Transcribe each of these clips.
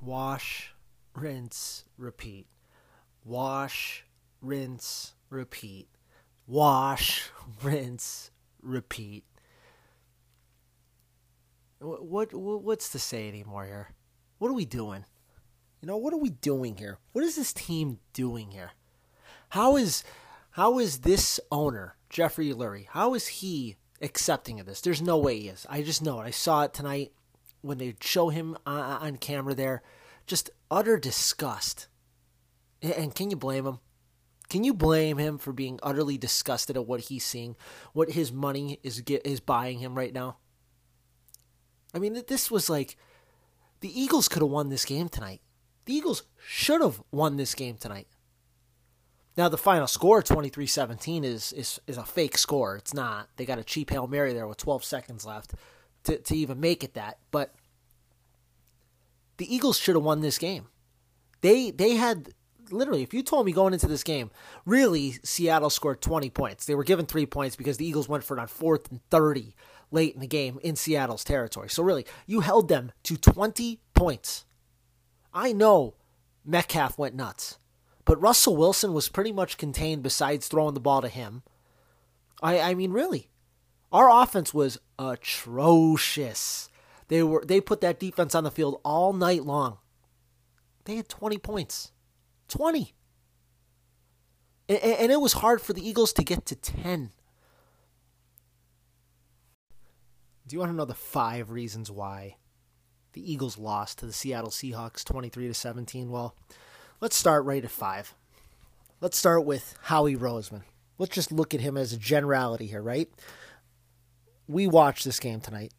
Wash, rinse, repeat. Wash, rinse, repeat. Wash, rinse, repeat. What, what what's to say anymore here? What are we doing? You know, what are we doing here? What is this team doing here? How is how is this owner, Jeffrey Lurie, how is he accepting of this? There's no way he is. I just know it. I saw it tonight when they show him on, on camera there. Just utter disgust. And can you blame him? Can you blame him for being utterly disgusted at what he's seeing, what his money is get, is buying him right now? I mean, this was like the Eagles could have won this game tonight. The Eagles should have won this game tonight. Now the final score 23-17 is is is a fake score. It's not. They got a cheap Hail Mary there with 12 seconds left to to even make it that. But the Eagles should have won this game. They they had literally if you told me going into this game, really Seattle scored 20 points. They were given 3 points because the Eagles went for it on 4th and 30 late in the game in Seattle's territory. So really, you held them to 20 points. I know Metcalf went nuts. But Russell Wilson was pretty much contained besides throwing the ball to him. I I mean really. Our offense was atrocious. They were they put that defense on the field all night long. They had 20 points. 20. And, and it was hard for the Eagles to get to 10. Do you want to know the five reasons why the Eagles lost to the Seattle Seahawks 23 to 17? Well, Let's start right at five. Let's start with Howie Roseman. Let's just look at him as a generality here, right? We watched this game tonight.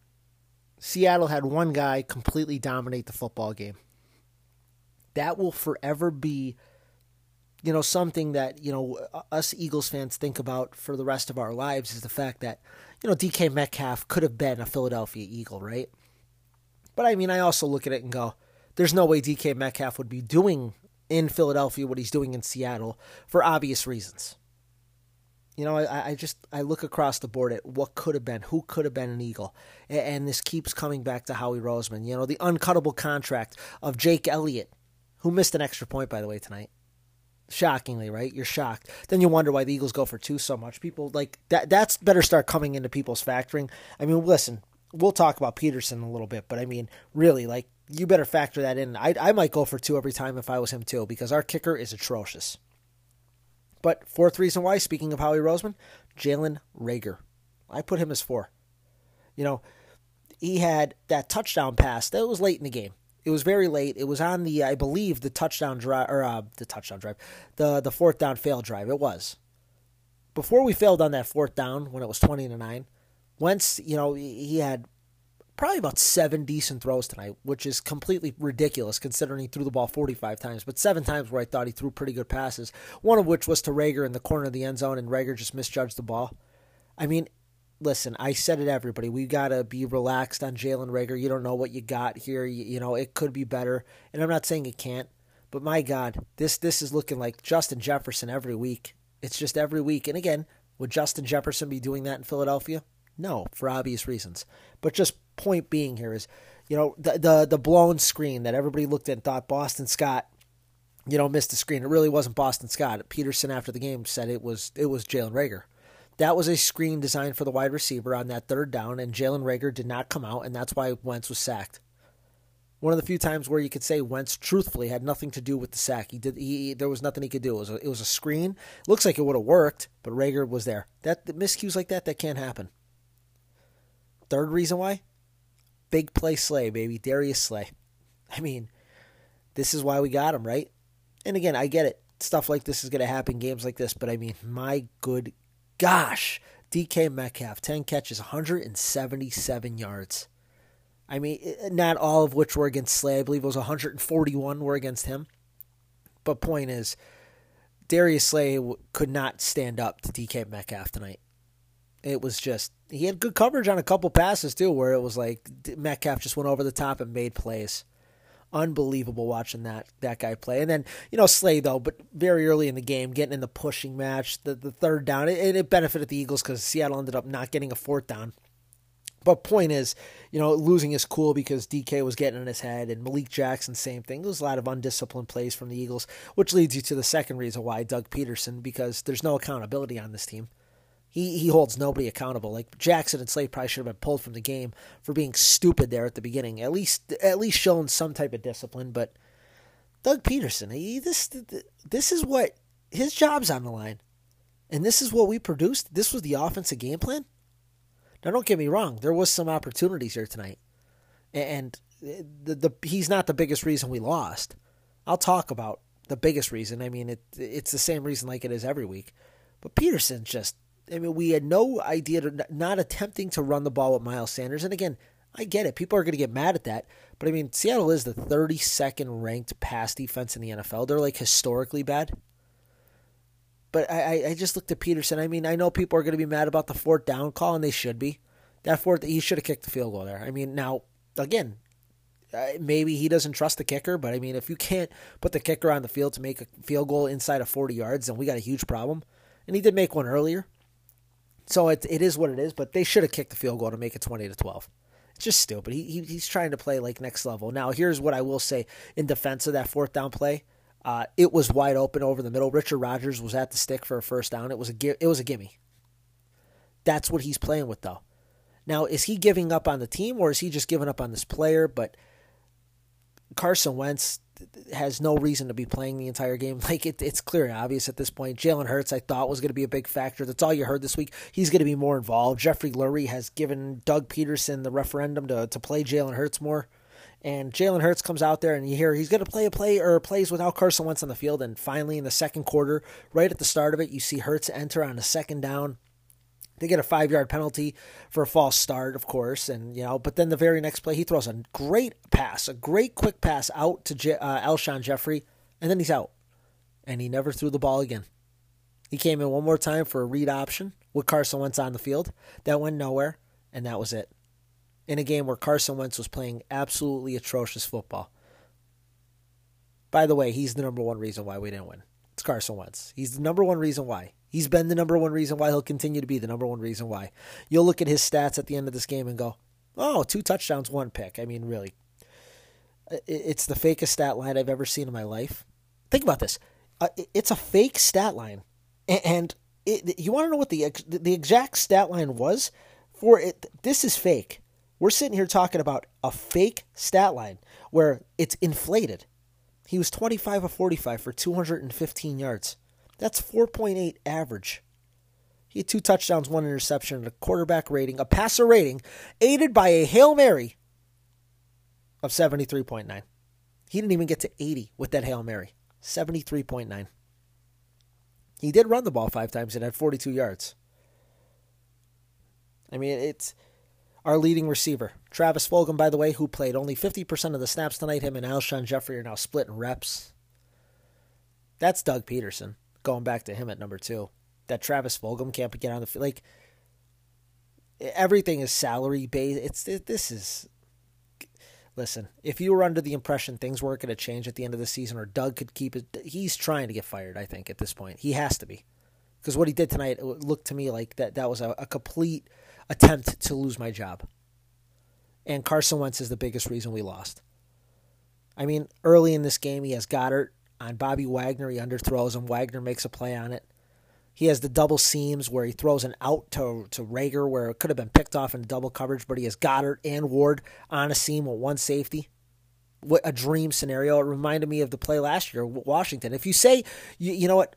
Seattle had one guy completely dominate the football game. That will forever be, you know, something that, you know, us Eagles fans think about for the rest of our lives is the fact that, you know, DK Metcalf could have been a Philadelphia Eagle, right? But I mean, I also look at it and go, there's no way DK Metcalf would be doing in Philadelphia what he's doing in Seattle for obvious reasons. You know, I, I just I look across the board at what could have been, who could have been an Eagle, and, and this keeps coming back to Howie Roseman. You know, the uncuttable contract of Jake Elliott, who missed an extra point by the way tonight. Shockingly, right? You're shocked. Then you wonder why the Eagles go for two so much. People like that. That's better start coming into people's factoring. I mean, listen, we'll talk about Pederson a little bit, but I mean, really, like you better factor that in. I I might go for two every time if I was him too, because our kicker is atrocious. But fourth reason why, speaking of Howie Roseman, Jalen Reagor. I put him as four. You know, he had that touchdown pass that was late in the game. It was very late. It was on the, I believe, the touchdown drive or uh, the touchdown drive, the the fourth down fail drive. It was before we failed on that fourth down when it was twenty to nine. Wentz, you know, he had probably about seven decent throws tonight, which is completely ridiculous considering he threw the ball 45 times, but seven times where I thought he threw pretty good passes, one of which was to Reagor in the corner of the end zone, and Reagor just misjudged the ball. I mean, listen, I said it, everybody. We got to be relaxed on Jalen Reagor. You don't know what you got here. You, you know, it could be better, and I'm not saying it can't, but my God, this this is looking like Justin Jefferson every week. It's just every week. And again, would Justin Jefferson be doing that in Philadelphia? No, for obvious reasons. But just point being here is, you know, the the the blown screen that everybody looked at and thought Boston Scott, you know, missed the screen. It really wasn't Boston Scott. Pederson after the game said it was it was Jalen Reagor. That was a screen designed for the wide receiver on that third down, and Jalen Reagor did not come out, and that's why Wentz was sacked. One of the few times where you could say Wentz truthfully had nothing to do with the sack. He did. He there was nothing he could do. It was a, it was a screen. Looks like it would have worked, but Reagor was there. That miscues like that that can't happen. Third reason why Big play Slay, baby. Darius Slay. I mean, this is why we got him, right? And again, I get it. Stuff like this is going to happen, games like this, but I mean, my good gosh. DK Metcalf, 10 catches, 177 yards. I mean, not all of which were against Slay. I believe it was 141 were against him. But point is, Darius Slay could not stand up to DK Metcalf tonight it was just he had good coverage on a couple passes too, where it was like Metcalf just went over the top and made plays. Unbelievable watching that that guy play. And then, you know, Slay though, but very early in the game, getting in the pushing match, the, the third down, it, it benefited the Eagles because Seattle ended up not getting a fourth down. But point is, you know, losing is cool because DK was getting in his head and Malik Jackson, same thing. There was a lot of undisciplined plays from the Eagles, which leads you to the second reason why Doug Pederson, because there's no accountability on this team. He he holds nobody accountable. Like Jackson and Slay probably should have been pulled from the game for being stupid there at the beginning. At least at least showing some type of discipline. But Doug Pederson, he, this this is what his job's on the line, and this is what we produced. This was the offensive game plan. Now, don't get me wrong. There was some opportunities here tonight, and the the he's not the biggest reason we lost. I'll talk about the biggest reason. I mean, it it's the same reason like it is every week. But Pederson just I mean, we had no idea, to, not attempting to run the ball with Miles Sanders. And again, I get it. People are going to get mad at that. But I mean, Seattle is the 32nd ranked pass defense in the NFL. They're like historically bad. But I, I just looked at Pederson. I mean, I know people are going to be mad about the fourth down call, and they should be. That fourth, he should have kicked the field goal there. I mean, now, again, uh, maybe he doesn't trust the kicker, but I mean, if you can't put the kicker on the field to make a field goal inside of 40 yards, then we got a huge problem. And he did make one earlier. So it, it is what it is, but they should have kicked the field goal to make it 20 to 12. It's just stupid. He, he He's trying to play like next level. Now, here's what I will say in defense of that fourth down play. Uh, it was wide open over the middle. Richard Rodgers was at the stick for a first down. It was a it was a gimme. That's what he's playing with though. Now, is he giving up on the team or is he just giving up on this player? But Carson Wentz has no reason to be playing the entire game. Like it, it's clear and obvious at this point. Jalen Hurts, I thought was going to be a big factor. That's all you heard this week. He's going to be more involved. Jeffrey Lurie has given Doug Pederson the referendum to to play Jalen Hurts more. And Jalen Hurts comes out there, and you hear he's going to play a play or plays without Carson Wentz on the field. And finally, in the second quarter, right at the start of it, you see Hurts enter on a second down they get a five yard penalty for a false start, of course, and you know. But then the very next play, he throws a great pass, a great quick pass out to Je- uh, Alshon Jeffery, and then he's out, and he never threw the ball again. He came in one more time for a read option with Carson Wentz on the field. That went nowhere, and that was it. In a game where Carson Wentz was playing absolutely atrocious football. By the way, he's the number one reason why we didn't win. It's Carson Wentz. He's the number one reason why. He's been the number one reason why. He'll continue to be the number one reason why. You'll look at his stats at the end of this game and go, oh, two touchdowns, one pick. I mean, really. It's the fakest stat line I've ever seen in my life. Think about this. Uh, it's a fake stat line. And it, you want to know what the, the exact stat line was? For it, this is fake. We're sitting here talking about a fake stat line where it's inflated. He was 25 of 45 for 215 yards. That's 4.8 average. He had two touchdowns, one interception, and a quarterback rating, a passer rating, aided by a Hail Mary of 73.9. He didn't even get to 80 with that Hail Mary. 73.9. He did run the ball five times and had 42 yards. I mean, it's our leading receiver. Travis Fulgham, by the way, who played only 50% of the snaps tonight. Him and Alshon Jeffery are now splitting reps. That's Doug Pederson going back to him at number two. That Travis Fulgham can't get on the field. Like everything is salary based. It's it, this is. Listen, if you were under the impression things weren't going to change at the end of the season, or Doug could keep it, he's trying to get fired. I think at this point he has to be, because what he did tonight looked to me like that that was a, a complete attempt to lose my job. And Carson Wentz is the biggest reason we lost. I mean, early in this game, he has Goedert on Bobby Wagner. He underthrows him. Wagner makes a play on it. He has the double seams where he throws an out to, to Reagor where it could have been picked off in double coverage, but he has Goedert and Ward on a seam with one safety. What a dream scenario. It reminded me of the play last year, Washington. If you say, you, you know what,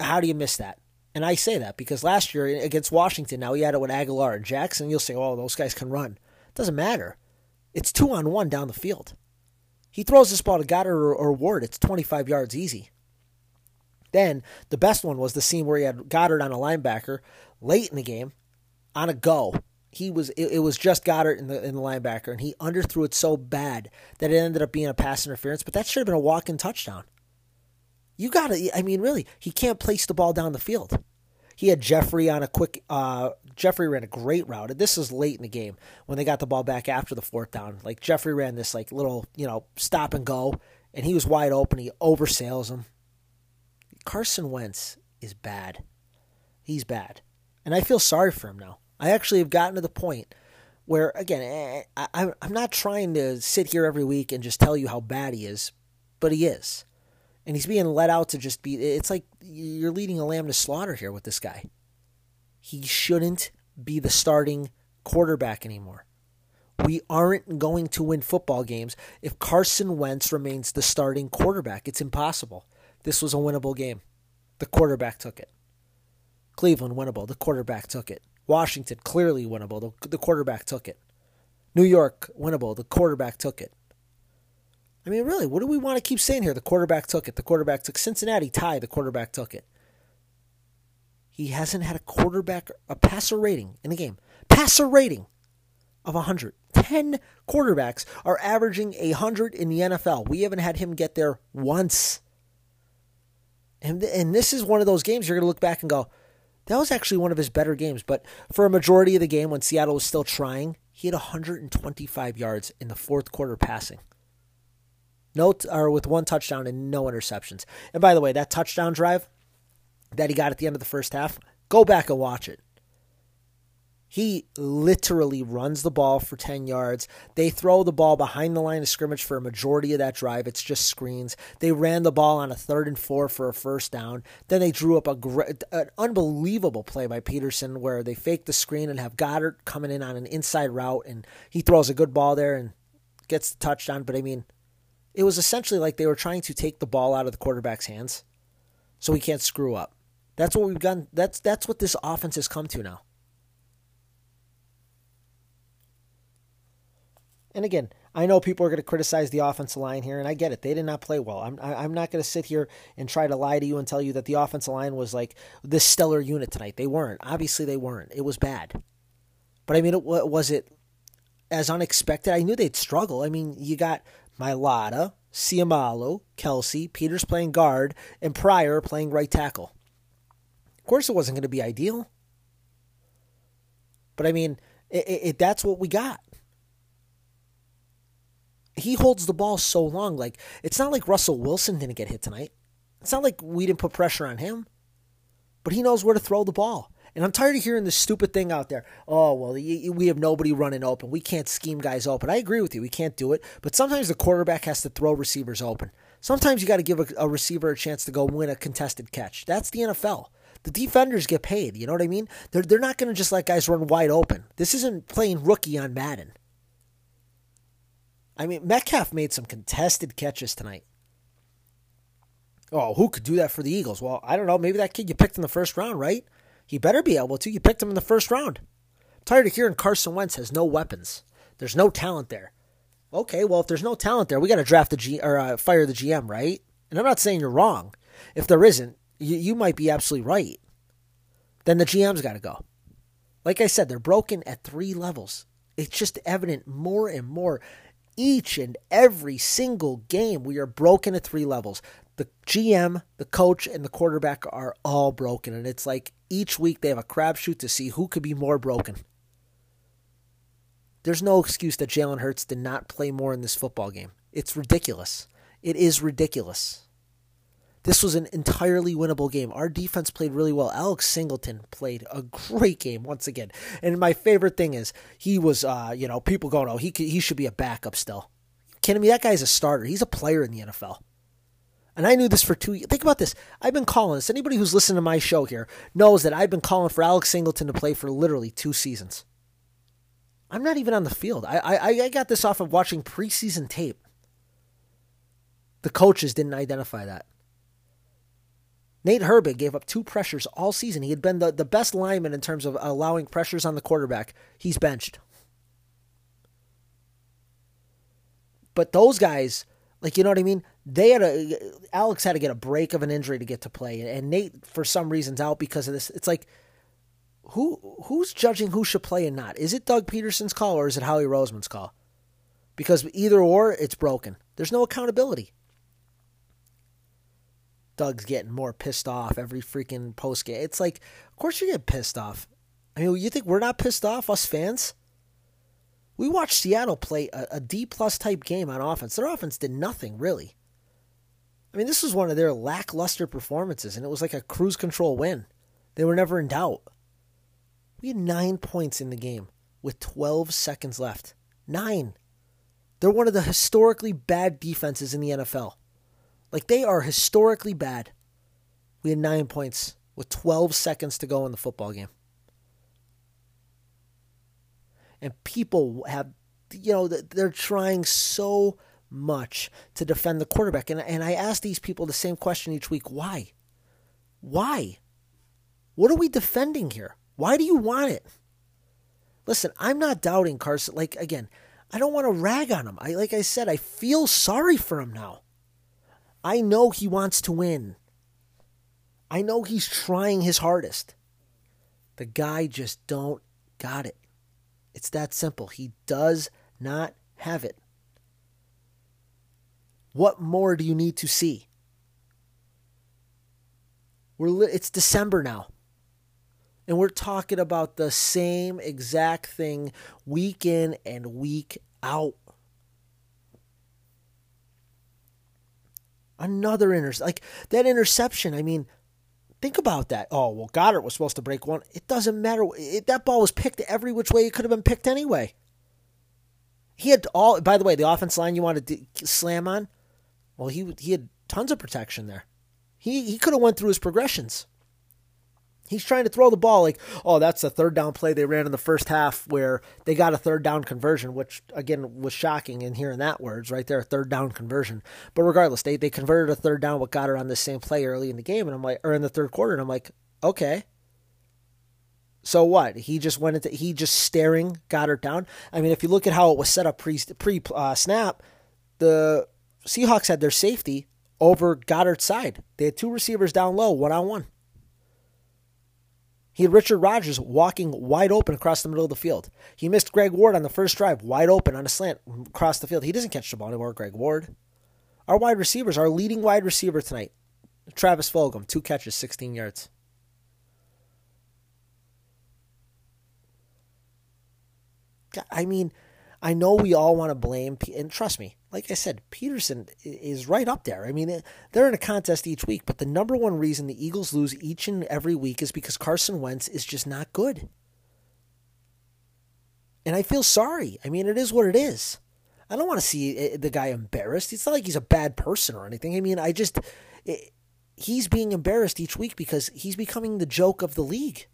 how do you miss that? And I say that because last year against Washington, now he had it with Agholor and Jackson. You'll say, oh, those guys can run. It doesn't matter. It's two on one down the field. He throws this ball to Goedert or, or Ward. It's 25 yards easy. Then the best one was the scene where he had Goedert on a linebacker late in the game on a go. He was it, it was just Goedert in the in the linebacker, and he underthrew it so bad that it ended up being a pass interference. But that should have been a walk-in touchdown. You got to. I mean, really, he can't place the ball down the field. He had Jeffery on a quick. Uh, Jeffery ran a great route. This is late in the game when they got the ball back after the fourth down. Like Jeffery ran this like little you know stop and go, and he was wide open. He oversails him. Carson Wentz is bad. He's bad, and I feel sorry for him now. I actually have gotten to the point where again eh, I, I'm not trying to sit here every week and just tell you how bad he is, but he is and he's being let out to just be. It's like you're leading a lamb to slaughter here with this guy. He shouldn't be the starting quarterback anymore. We aren't going to win football games if Carson Wentz remains the starting quarterback. It's impossible. This was a winnable game. The quarterback took it. Cleveland, winnable. The quarterback took it. Washington, clearly winnable. The, the quarterback took it. New York, winnable. The quarterback took it. I mean, really, what do we want to keep saying here? The quarterback took it. The quarterback took Cincinnati tie. The quarterback took it. He hasn't had a quarterback, a passer rating in the game. Passer rating of 100. 10 quarterbacks are averaging 100 in the NFL. We haven't had him get there once. And, and this is one of those games you're going to look back and go, that was actually one of his better games. But for a majority of the game, when Seattle was still trying, he had 125 yards in the fourth quarter passing. No, or with one touchdown and no interceptions. And by the way, that touchdown drive that he got at the end of the first half, go back and watch it. He literally runs the ball for 10 yards. They throw the ball behind the line of scrimmage for a majority of that drive. It's just screens. They ran the ball on a third and four for a first down. Then they drew up a an unbelievable play by Pederson where they fake the screen and have Goedert coming in on an inside route, and he throws a good ball there and gets the touchdown. But I mean, it was essentially like they were trying to take the ball out of the quarterback's hands so he can't screw up. That's what we've done. That's that's what this offense has come to now. And again, I know people are going to criticize the offensive line here, and I get it. They did not play well. I'm I'm not going to sit here and try to lie to you and tell you that the offensive line was like this stellar unit tonight. They weren't. Obviously, they weren't. It was bad. But I mean, it, was it as unexpected? I knew they'd struggle. I mean, you got Mailata, Seumalo, Kelce, Peters playing guard, and Pryor playing right tackle. Of course, it wasn't going to be ideal. But I mean, it, it, that's what we got. He holds the ball so long. Like, it's not like Russell Wilson didn't get hit tonight. It's not like we didn't put pressure on him. But he knows where to throw the ball. And I'm tired of hearing this stupid thing out there. Oh, well, we have nobody running open. We can't scheme guys open. I agree with you. We can't do it. But sometimes the quarterback has to throw receivers open. Sometimes you got to give a, a, receiver a chance to go win a contested catch. That's the NFL. The defenders get paid. You know what I mean? They're, they're not going to just let guys run wide open. This isn't playing rookie on Madden. I mean, Metcalf made some contested catches tonight. Oh, who could do that for the Eagles? Well, I don't know. Maybe that kid you picked in the first round, right? He better be able to. You picked him in the first round. I'm tired of hearing Carson Wentz has no weapons. There's no talent there. Okay, well, if there's no talent there, we got to draft the G or uh, fire the GM, right? And I'm not saying you're wrong. If there isn't, you, you might be absolutely right. Then the GM's got to go. Like I said, they're broken at three levels. It's just evident more and more. Each and every single game, we are broken at three levels the GM, the coach, and the quarterback are all broken. And it's like each week they have a crapshoot to see who could be more broken. There's no excuse that Jalen Hurts did not play more in this football game. It's ridiculous. It is ridiculous. This was an entirely winnable game. Our defense played really well. Alex Singleton played a great game once again. And my favorite thing is he was, uh, you know, people going, oh, he he should be a backup still. kidding me? That guy's a starter. He's a player in the NFL. And I knew this for two years. Think about this. I've been calling this. Anybody who's listened to my show here knows that I've been calling for Alex Singleton to play for literally two seasons. I'm not even on the field. I, I, I got this off of watching preseason tape. The coaches didn't identify that. Nate Herbig gave up two pressures all season. He had been the, the best lineman in terms of allowing pressures on the quarterback. He's benched. But those guys like you know what I mean? They had a Alex had to get a break of an injury to get to play, and Nate for some reasons out because of this. It's like who who's judging who should play and not? Is it Doug Pederson's call or is it Howie Roseman's call? Because either or, it's broken. There's no accountability. Doug's getting more pissed off every freaking post game. It's like, of course you get pissed off. I mean, you think we're not pissed off, us fans? We watched Seattle play a, a D plus type game on offense. Their offense did nothing really. I mean, this was one of their lackluster performances, and it was like a cruise control win. They were never in doubt. We had nine points in the game with 12 seconds left. Nine. They're one of the historically bad defenses in the NFL. Like, they are historically bad. We had nine points with 12 seconds to go in the football game. And people have, you know, they're trying so much to defend the quarterback. And, and I ask these people the same question each week why? Why? What are we defending here? Why do you want it? Listen, I'm not doubting Carson. Like, again, I don't want to rag on him. I, like I said, I feel sorry for him now. I know he wants to win. I know he's trying his hardest. The guy just don't got it. It's that simple. He does not have it. What more do you need to see? We're li- it's December now. And we're talking about the same exact thing week in and week out. Another interception. Like that interception, I mean, think about that. Oh, well, Goedert was supposed to break one. It doesn't matter. It, that ball was picked every which way it could have been picked anyway. He had all, by the way, the offense line you wanted to slam on, well, he, he had tons of protection there. He, he could have went through his progressions. He's trying to throw the ball like, oh, that's a third down play they ran in the first half where they got a third down conversion, which again was shocking in hearing that words right there, a third down conversion. But regardless, they they converted a third down, what got her on the same play early in the game, and I'm like, or in the third quarter, and I'm like, okay. So what? He just went into he just staring Goedert down. I mean, if you look at how it was set up pre pre uh, snap, the Seahawks had their safety over Goedert's side. They had two receivers down low, one on one. He had Richard Rodgers walking wide open across the middle of the field. He missed Greg Ward on the first drive, wide open on a slant across the field. He doesn't catch the ball anymore, Greg Ward. Our wide receivers, our leading wide receiver tonight, Travis Fulgham, two catches, 16 yards. I mean, I know we all want to blame, and trust me, like I said, Pederson is right up there. I mean, they're in a contest each week, but the number one reason the Eagles lose each and every week is because Carson Wentz is just not good. And I feel sorry. I mean, it is what it is. I don't want to see eh, the guy embarrassed. It's not like he's a bad person or anything. I mean, I just, it, eh, he's being embarrassed each week because he's becoming the joke of the league.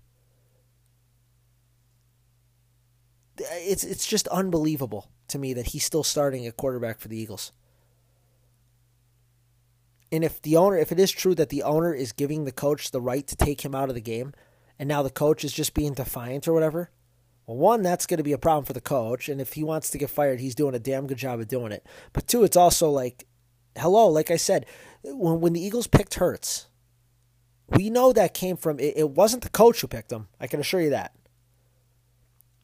It's it's just unbelievable to me that he's still starting a quarterback for the Eagles. And if the owner, if it is true that the owner is giving the coach the right to take him out of the game, and now the coach is just being defiant or whatever, well, one, that's going to be a problem for the coach. And if he wants to get fired, he's doing a damn good job of doing it. But two, it's also like, hello, like I said, when when the Eagles picked Hurts, we know that came from it, it wasn't the coach who picked him. I can assure you that.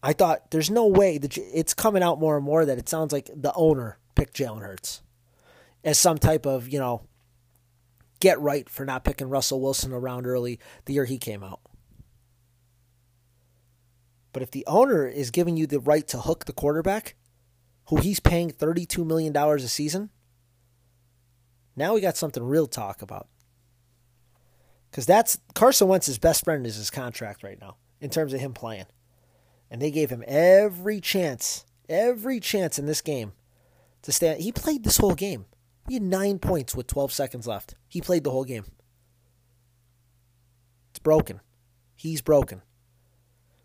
I thought there's no way that it's coming out more and more that it sounds like the owner picked Jalen Hurts as some type of you know get right for not picking Russell Wilson around early the year he came out. But if the owner is giving you the right to hook the quarterback, who he's paying $32 million a season, now we got something real to talk about. Because that's Carson Wentz's best friend is his contract right now in terms of him playing. And they gave him every chance, every chance in this game to stand. He played this whole game. He had nine points with 12 seconds left. He played the whole game. It's broken. He's broken.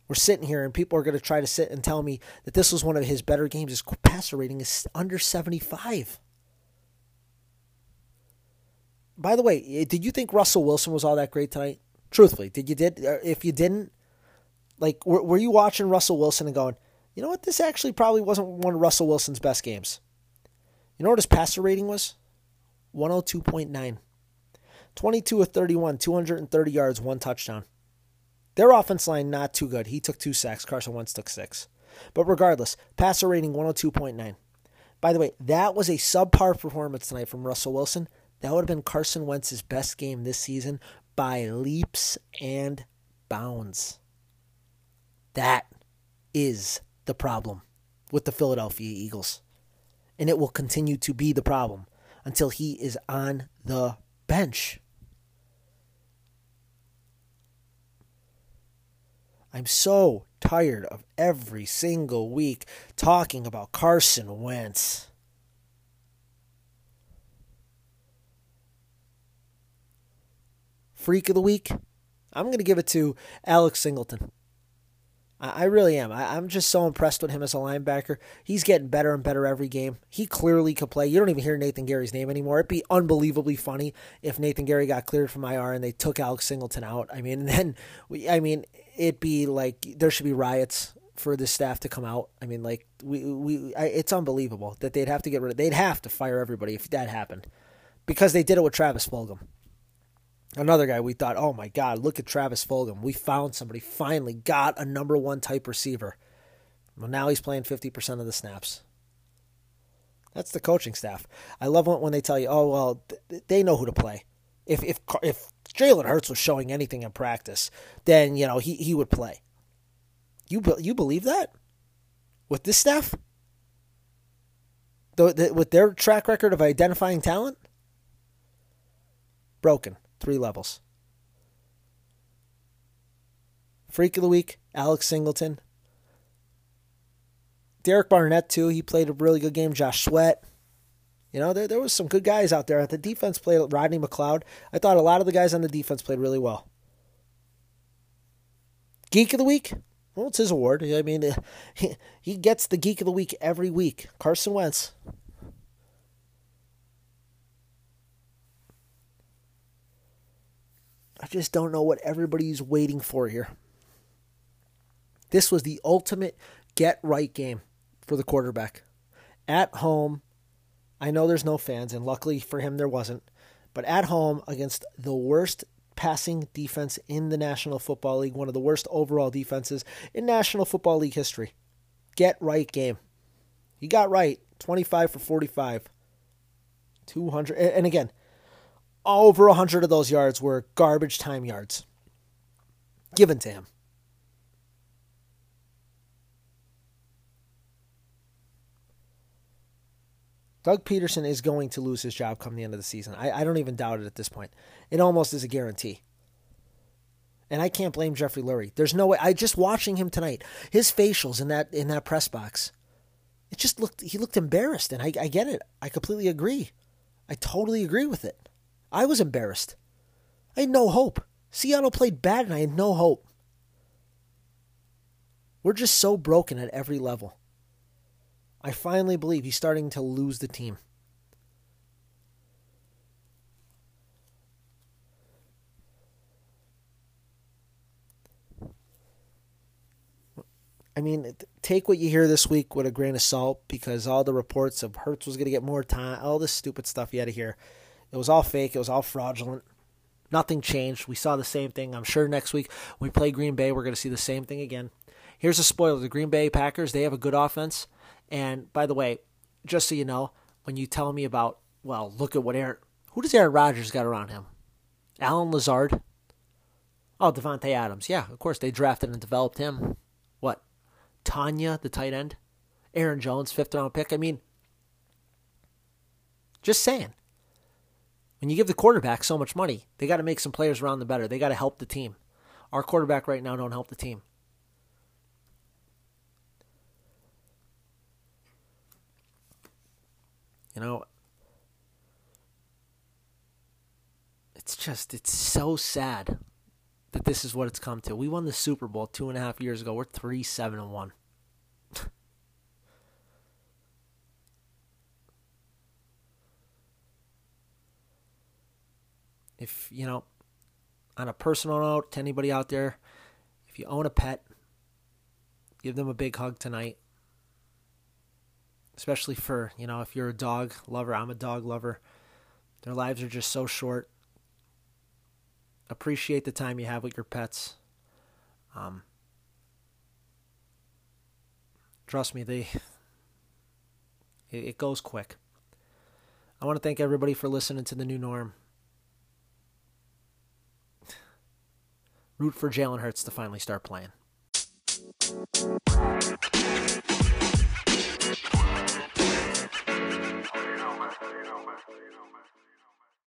We're sitting here and people are going to try to sit and tell me that this was one of his better games. His passer rating is under 75. By the way, eh, did you think Russell Wilson was all that great tonight? Truthfully, did you did if you didn't, like, were, were you watching Russell Wilson and going, you know what, this actually probably wasn't one of Russell Wilson's best games? You know what his passer rating was? 102.9. 22 of 31, 230 yards, one touchdown. Their offense line not too good. He took two sacks. Carson Wentz took six. But regardless, passer rating 102.9. By the way, that was a subpar performance tonight from Russell Wilson. That would have been Carson Wentz's best game this season by leaps and bounds. That is the problem with the Philadelphia Eagles. And it will continue to be the problem until he is on the bench. I'm so tired of every single week talking about Carson Wentz. Freak of the week, I'm going to give it to Alex Singleton. I, really am. I, am just so impressed with him as a linebacker. He's getting better and better every game. He clearly could play. You don't even hear Nathan Gerry's name anymore. It'd be unbelievably funny if Nathan Gerry got cleared from IR and they took Alex Singleton out. I mean, then we, I mean, it'd be like there should be riots for the staff to come out. I mean, like we we I, it's unbelievable that they'd have to get rid of. They'd have to fire everybody if that happened, because they did it with Travis Fulgham. Another guy we thought, oh my God, look at Travis Fulgham. We found somebody, finally got a number one type receiver. Well, now he's playing 50% of the snaps. That's the coaching staff. I love when they tell you, oh, well, they know who to play. If, if, if Jalen Hurts was showing anything in practice, then, you know, he, he would play. You, you believe that? With this staff? The, the, with their track record of identifying talent? Broken. Three levels. Freak of the week, Alex Singleton. Derek Barnett, too. He played a really good game. Josh Sweat. You know, there, there was some good guys out there. At the defense played Rodney McLeod. I thought a lot of the guys on the defense played really well. Geek of the week? Well, it's his award. I mean, he, he gets the Geek of the Week every week. Carson Wentz. I just don't know what everybody's waiting for here. This was the ultimate get right game for the quarterback. At home, I know there's no fans, and luckily for him, there wasn't, but at home against the worst passing defense in the National Football League, one of the worst overall defenses in National Football League history. Get right game. He got right 25 for 45. 200. And again, over 100 of those yards were garbage time yards given to him. Doug Pederson is going to lose his job come the end of the season. I, I don't even doubt it at this point. It almost is a guarantee. And I can't blame Jeffrey Lurie. There's no way. I just watching him tonight. His facials in that in that press box. It just looked. He looked embarrassed, and I, I get it. I completely agree. I totally agree with it. I was embarrassed. I had no hope. Seattle played bad and I had no hope. We're just so broken at every level. I finally believe he's starting to lose the team. I mean, take what you hear this week with a grain of salt because all the reports of Hurts was going to get more time, all this stupid stuff you had to hear. It was all fake. It was all fraudulent. Nothing changed. We saw the same thing. I'm sure next week when we play Green Bay, we're going to see the same thing again. Here's a spoiler: the Green Bay Packers they have a good offense. And by the way, just so you know, when you tell me about, well, look at what Aaron, who does Aaron Rodgers got around him? Allen Lazard. Oh, Davante Adams. Yeah, of course they drafted and developed him. What? Tonyan, the tight end. Aaron Jones, fifth round pick. I mean, just saying. When you give the quarterback so much money, they got to make some players around the better. They got to help the team. Our quarterback right now don't help the team. You know, it's just it's so sad that this is what it's come to. We won the Super Bowl two and a half years ago. We're three seven and one. If you know, on a personal note, to anybody out there, if you own a pet, give them a big hug tonight. Especially for, you know, if you're a dog lover, I'm a dog lover. Their lives are just so short. Appreciate the time you have with your pets. Um, trust me, they it, it goes quick. I want to thank everybody for listening to the new norm. Root for Jalen Hurts to finally start playing.